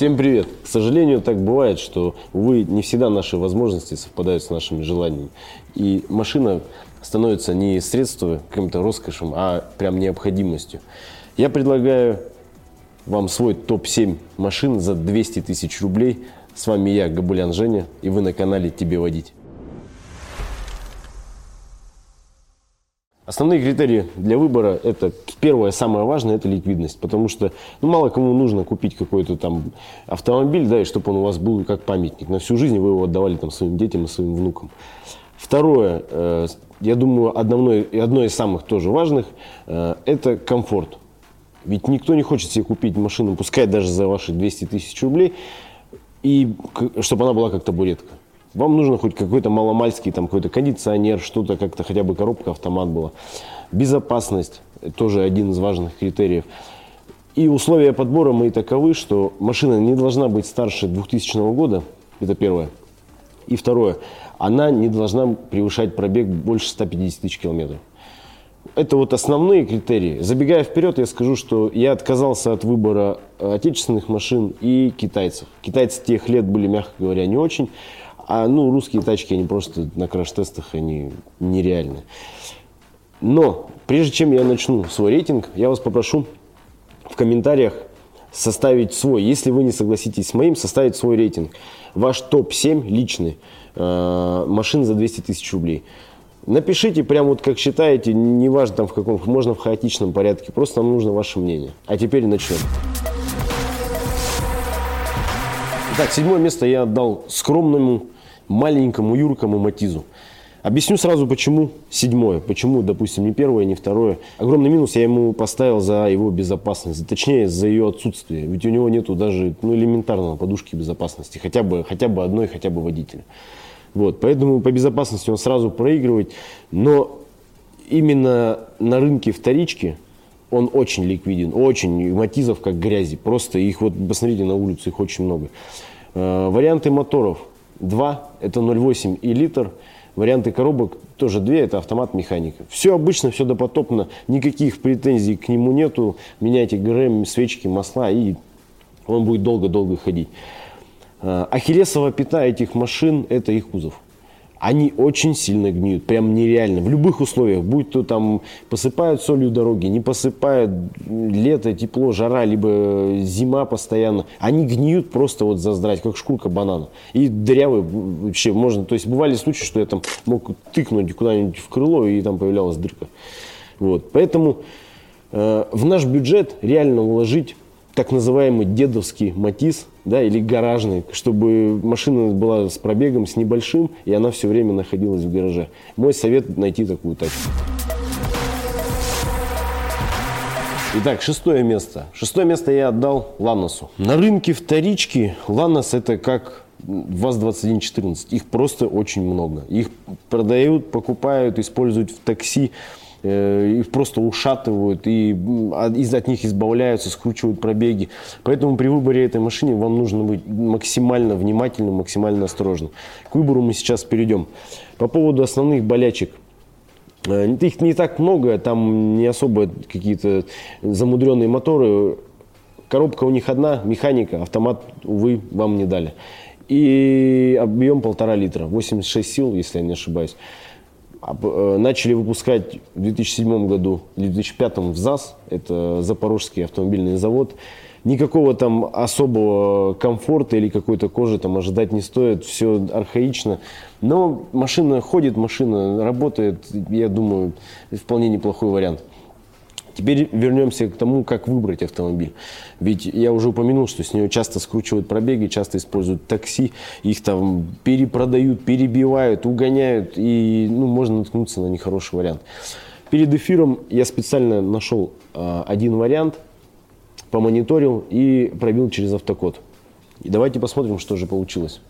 Всем привет! К сожалению, так бывает, что, увы, не всегда наши возможности совпадают с нашими желаниями. И машина становится не средством, каким-то роскошем, а прям необходимостью. Я предлагаю вам свой топ-7 машин за 200 тысяч рублей. С вами я, Габулян Женя, и вы на канале «Тебе водить». Основные критерии для выбора – это первое, самое важное – это ликвидность. Потому что ну, мало кому нужно купить какой-то там автомобиль, да, и чтобы он у вас был как памятник. На всю жизнь вы его отдавали там, своим детям и своим внукам. Второе, э, я думаю, одно, одно из самых тоже важных э, – это комфорт. Ведь никто не хочет себе купить машину, пускай даже за ваши 200 тысяч рублей, и чтобы она была как табуретка. Вам нужно хоть какой-то маломальский, там какой-то кондиционер, что-то как-то, хотя бы коробка, автомат была. Безопасность тоже один из важных критериев. И условия подбора мои таковы, что машина не должна быть старше 2000 года, это первое. И второе, она не должна превышать пробег больше 150 тысяч километров. Это вот основные критерии. Забегая вперед, я скажу, что я отказался от выбора отечественных машин и китайцев. Китайцы тех лет были, мягко говоря, не очень. А ну, русские тачки, они просто на краш-тестах, они нереальны. Но прежде чем я начну свой рейтинг, я вас попрошу в комментариях составить свой, если вы не согласитесь с моим, составить свой рейтинг. Ваш топ-7 личный э, машин за 200 тысяч рублей. Напишите прям вот как считаете, неважно там в каком, можно в хаотичном порядке, просто нам нужно ваше мнение. А теперь начнем. Итак, седьмое место я отдал скромному маленькому юркому Матизу. Объясню сразу, почему седьмое, почему, допустим, не первое, не второе. Огромный минус я ему поставил за его безопасность, точнее, за ее отсутствие. Ведь у него нету даже ну, элементарного подушки безопасности, хотя бы, хотя бы одной, хотя бы водителя. Вот, поэтому по безопасности он сразу проигрывает, но именно на рынке вторички он очень ликвиден, очень, матизов как грязи, просто их вот, посмотрите на улицу, их очень много. Э, варианты моторов – 2 это 0,8 и литр. Варианты коробок тоже 2, это автомат механика. Все обычно, все допотопно, никаких претензий к нему нету. Меняйте ГРМ, свечки, масла и он будет долго-долго ходить. А, ахиллесова пята этих машин – это их кузов они очень сильно гниют, прям нереально. В любых условиях, будь то там посыпают солью дороги, не посыпают, лето, тепло, жара, либо зима постоянно, они гниют просто вот заздрать, как шкурка банана. И дырявые вообще можно, то есть бывали случаи, что я там мог тыкнуть куда-нибудь в крыло, и там появлялась дырка. Вот, поэтому э, в наш бюджет реально уложить так называемый дедовский матис, да, или гаражный, чтобы машина была с пробегом, с небольшим, и она все время находилась в гараже. Мой совет – найти такую тачку. Итак, шестое место. Шестое место я отдал Ланосу. На рынке вторички Ланос это как ВАЗ-2114. Их просто очень много. Их продают, покупают, используют в такси. Э, их просто ушатывают и из от них избавляются, скручивают пробеги. Поэтому при выборе этой машины вам нужно быть максимально внимательным, максимально осторожным. К выбору мы сейчас перейдем. По поводу основных болячек. Э, их не так много, там не особо какие-то замудренные моторы. Коробка у них одна, механика, автомат, увы, вам не дали. И объем полтора литра, 86 сил, если я не ошибаюсь. Э, начали выпускать в 2007 году или 2005 в ЗАЗ, это Запорожский автомобильный завод. Никакого там особого комфорта или какой-то кожи там ожидать не стоит, все архаично. Но машина ходит, машина работает, я думаю, вполне неплохой вариант. Теперь вернемся к тому, как выбрать автомобиль. Ведь я уже упомянул, что с нее часто скручивают пробеги, часто используют такси, их там перепродают, перебивают, угоняют, и ну, можно наткнуться на нехороший вариант. Перед эфиром я специально нашел э, один вариант, помониторил и пробил через автокод. И давайте посмотрим, что же получилось.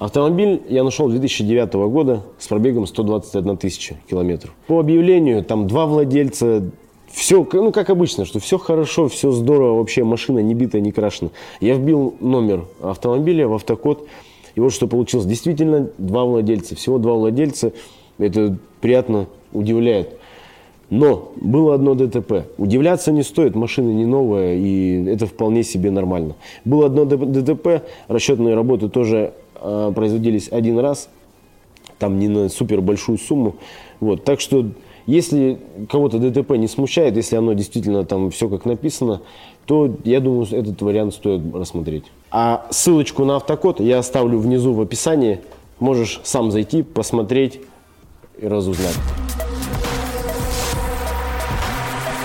Автомобиль я нашел 2009 года с пробегом 121 тысяча километров. По объявлению там два владельца, все, ну, как обычно, что все хорошо, все здорово, вообще машина не битая, не крашена. Я вбил номер автомобиля в автокод, и вот что получилось. Действительно, два владельца, всего два владельца. Это приятно удивляет. Но было одно ДТП. Удивляться не стоит, машина не новая, и это вполне себе нормально. Было одно ДТП, расчетные работы тоже э, производились один раз, там не на супер большую сумму. Вот, так что, если кого-то ДТП не смущает, если оно действительно там все как написано, то я думаю, этот вариант стоит рассмотреть. А ссылочку на автокод я оставлю внизу в описании. Можешь сам зайти, посмотреть и разузнать.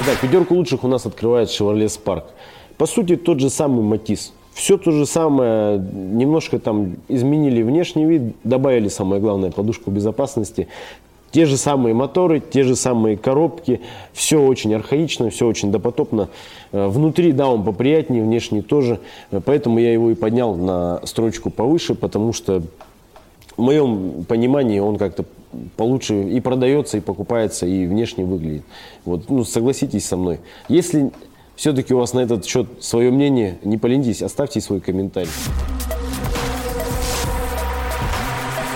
Итак, пятерку лучших у нас открывает Chevrolet Spark. По сути, тот же самый Матис. Все то же самое, немножко там изменили внешний вид, добавили, самое главное, подушку безопасности. Те же самые моторы, те же самые коробки, все очень архаично, все очень допотопно. Э, внутри, да, он поприятнее, внешний тоже, э, поэтому я его и поднял на строчку повыше, потому что в моем понимании он как-то получше и продается, и покупается, и внешне выглядит. Вот, ну, согласитесь со мной. Если все-таки у вас на этот счет свое мнение, не поленитесь, оставьте свой комментарий.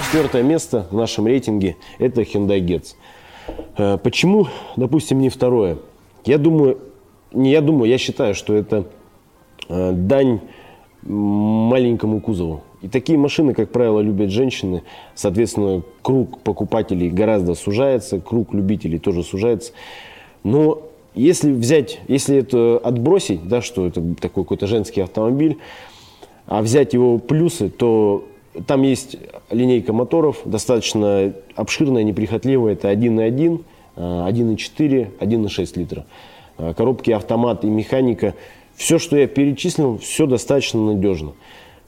Четвертое место в нашем рейтинге – это Hyundai Getz. Э, почему, допустим, не второе? Я думаю, не я думаю, я считаю, что это э, дань маленькому кузову. И такие машины, как правило, любят женщины. Соответственно, круг покупателей гораздо сужается, круг любителей тоже сужается. Но если взять, если это отбросить, да, что это такой какой-то женский автомобиль, а взять его плюсы, то там есть линейка моторов, достаточно обширная, неприхотливая. Это 1.1, 1.4, 1.6 литра. Коробки автомат и механика. Все, что я перечислил, все достаточно надежно.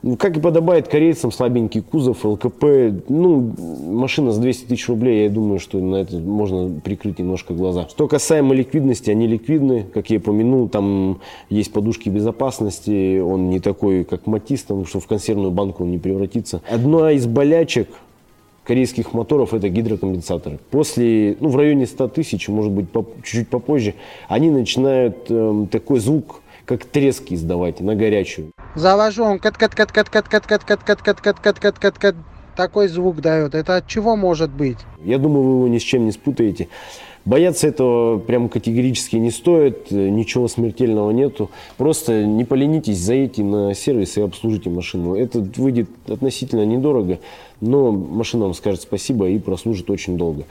Ну, как и подобает корейцам, слабенький кузов, ЛКП. Ну, машина с 200 тысяч рублей, я думаю, что на это можно прикрыть немножко глаза. Что касаемо ликвидности, они ликвидны. Как я упомянул, там есть подушки безопасности. Он не такой, как Матис, потому что в консервную банку он не превратится. Одна из болячек корейских моторов это гидрокомпенсаторы. После, ну, в районе 100 тысяч, может быть, чуть-чуть попозже, они начинают э, такой звук как трески издавать на горячую. Завожу, он кат кат кат кат кат кат кат кат кат кат кат кат кат кат кат такой звук дает. Это от чего может быть? Я думаю, вы его ни с чем не спутаете. Бояться этого прям категорически не стоит, ничего смертельного нету. Просто не поленитесь, заедьте на сервис и обслужите машину. Это выйдет относительно недорого, но машина вам скажет спасибо и прослужит очень долго.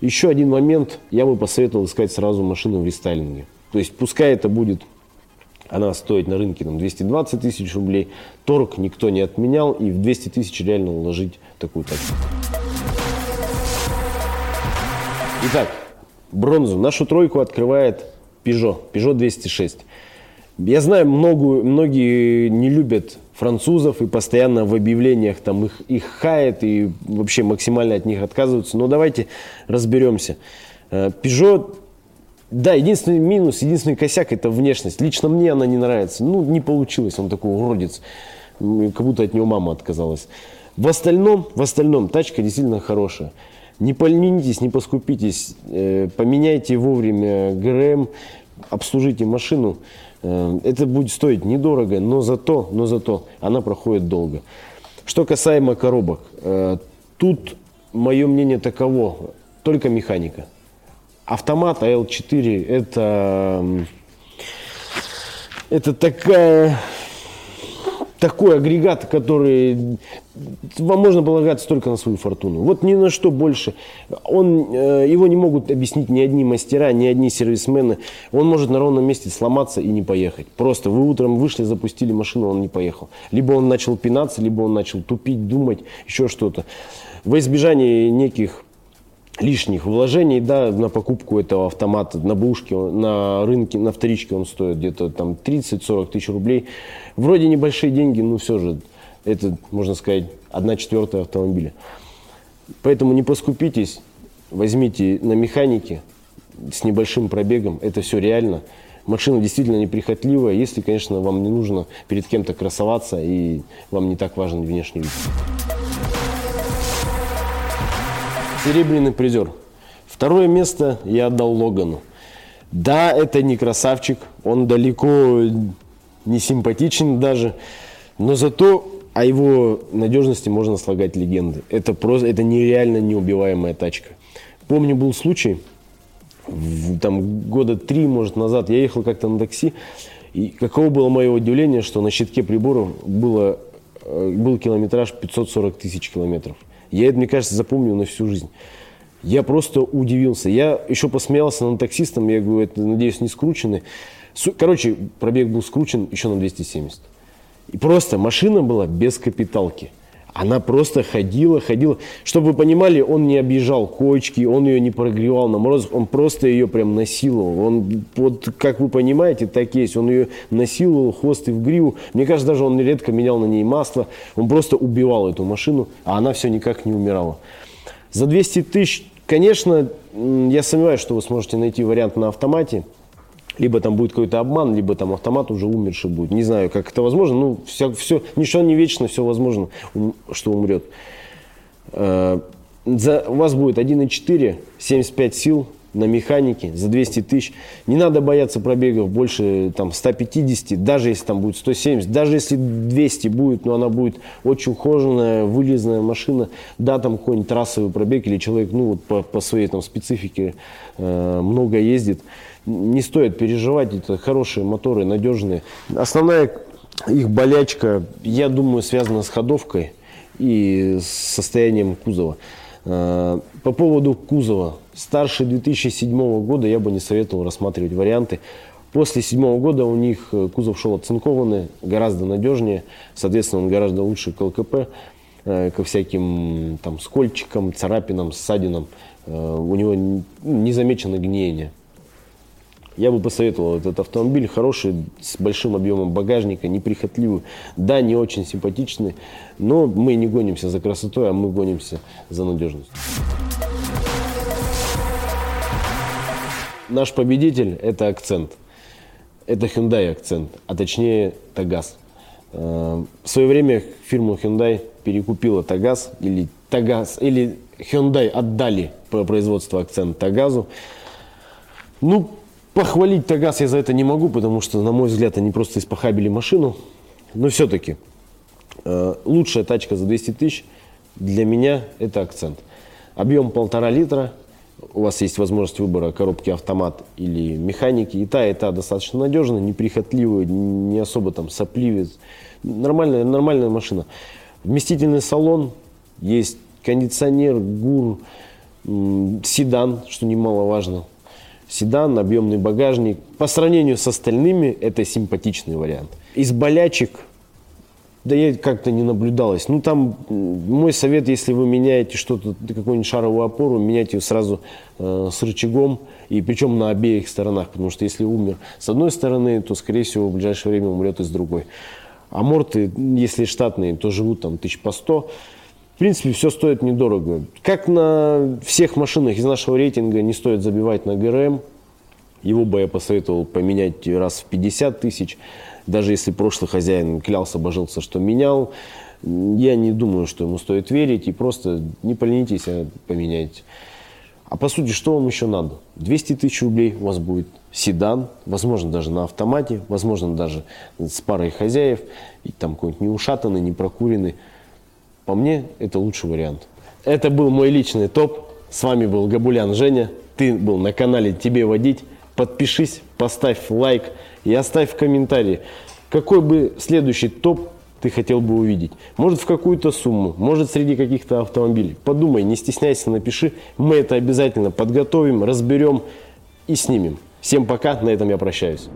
Еще один момент, я бы посоветовал искать сразу машину в рестайлинге. То есть пускай это будет она стоит на рынке там, 220 тысяч рублей. Торг никто не отменял, и в 200 тысяч реально уложить такую тачку. Итак, бронзу. Нашу тройку открывает Peugeot, Peugeot 206. Я знаю, много, многие не любят французов и постоянно в объявлениях там их, их хаят и вообще максимально от них отказываются. Но давайте разберемся. Э, Peugeot да, единственный минус, единственный косяк – это внешность. Лично мне она не нравится. Ну, не получилось, он такой уродец. Как будто от него мама отказалась. В остальном, в остальном тачка действительно хорошая. Не поленитесь, не поскупитесь, э, поменяйте вовремя ГРМ, обслужите машину. Э, это будет стоить недорого, но зато, но зато она проходит долго. Что касаемо коробок, э, тут мое мнение таково, только механика. Автомат АЛ-4 это, это такая, такой агрегат, который вам можно полагаться только на свою фортуну. Вот ни на что больше. Он, э, его не могут объяснить ни одни мастера, ни одни сервисмены. Он может на ровном месте сломаться и не поехать. Просто вы утром вышли, запустили машину, он не поехал. Либо он начал пинаться, либо он начал тупить, думать, еще что-то. Во избежание неких лишних вложений, да, на покупку этого автомата на бушке, на рынке, на вторичке он стоит где-то там 30-40 тысяч рублей. Вроде небольшие деньги, но все же это, можно сказать, одна четвертая автомобиля. Поэтому не поскупитесь, возьмите на механике с небольшим пробегом, это все реально. Машина действительно неприхотливая, если, конечно, вам не нужно перед кем-то красоваться и вам не так важен внешний вид. Серебряный призер. Второе место я отдал Логану. Да, это не красавчик, он далеко не симпатичен даже, но зато о его надежности можно слагать легенды. Это просто, это нереально неубиваемая тачка. Помню, был случай, в- там года три, может, назад я ехал как-то на такси, и каково было мое удивление, что на щитке приборов было, э, был километраж 540 тысяч километров. Я это, мне кажется, запомнил на всю жизнь. Я просто удивился. Я еще посмеялся над таксистом, я говорю, это, надеюсь, не скрученный. Короче, пробег был скручен еще на 270. И просто машина была без капиталки. Она просто ходила, ходила. Чтобы вы понимали, он не объезжал кочки, он ее не прогревал на морозах, он просто ее прям насиловал. Он, вот как вы понимаете, так есть. Он ее насиловал, хвост и в гриву. Мне кажется, даже он редко менял на ней масло. Он просто убивал эту машину, а она все никак не умирала. За 200 тысяч, конечно, я сомневаюсь, что вы сможете найти вариант на автомате. Либо там будет какой-то обман, либо там автомат уже умерший будет. Не знаю, как это возможно. Ну, все, все, ничто не вечно, все возможно, что умрет. Э, За, у вас будет 1,4, 75 сил на механике за 200 тысяч. Не надо бояться пробегов больше там, 150, даже если там будет 170, даже если 200 будет, но она будет очень ухоженная, вылезная машина. Да, там какой-нибудь трассовый пробег или человек ну, вот по, по своей там, специфике э, много ездит. Не стоит переживать, это хорошие моторы, надежные. Основная их болячка, я думаю, связана с ходовкой и состоянием кузова. По поводу кузова. Старше 2007 года я бы не советовал рассматривать варианты. После седьмого года у них э, кузов шел оцинкованный, гораздо надежнее, соответственно, он гораздо лучше к ЛКП, э, ко всяким там скольчикам, царапинам, ссадинам. Э, У него н- не замечено гниение. Я бы посоветовал этот автомобиль, хороший, с большим объемом багажника, неприхотливый. Да, не очень симпатичный, но мы не гонимся за красотой, а мы гонимся за надежностью. Наш победитель – это акцент. Это Hyundai акцент, а точнее Тагаз. Э, В свое время фирма Hyundai перекупила Тагаз, или Тагаз, или Hyundai отдали по производству акцент Тагазу. Ну, похвалить Тагаз я за это не могу, потому что, на мой взгляд, они просто испохабили машину. Но все-таки э, лучшая тачка за 200 тысяч для меня это акцент. Объем полтора литра. У вас есть возможность выбора коробки автомат или механики. И та, и та достаточно надежная, неприхотливая, не особо там сопливец. Нормальная, нормальная машина. Вместительный салон, есть кондиционер, гур, седан, что немаловажно. Седан, объемный багажник. По сравнению с остальными, это симпатичный вариант. Из болячек, да я как-то не наблюдалось. Ну, там мой совет, если вы меняете что-то, какую-нибудь шаровую опору, меняйте ее сразу э, с рычагом, и причем на обеих сторонах, потому что если умер с одной стороны, то, скорее всего, в ближайшее время умрет и с другой. А морты, если штатные, то живут там тысяч по сто. В принципе, все стоит недорого. Как на всех машинах из нашего рейтинга не стоит забивать на ГРМ. Его бы я посоветовал поменять раз в 50 тысяч. Даже если прошлый хозяин клялся, божился, что менял. Я не думаю, что ему стоит верить. И просто не поленитесь, а поменяйте. А по сути, что вам еще надо? 200 тысяч рублей у вас будет седан, возможно, даже на автомате, возможно, даже с парой хозяев, и там какой-нибудь не ушатанный, не прокуренный. По мне, это лучший вариант. Это был мой личный топ. С вами был Габулян Женя. Ты был на канале «Тебе водить». Подпишись, поставь лайк и оставь в комментарии, какой бы следующий топ ты хотел бы увидеть. Может в какую-то сумму, может среди каких-то автомобилей. Подумай, не стесняйся, напиши. Мы это обязательно подготовим, разберем и снимем. Всем пока, на этом я прощаюсь.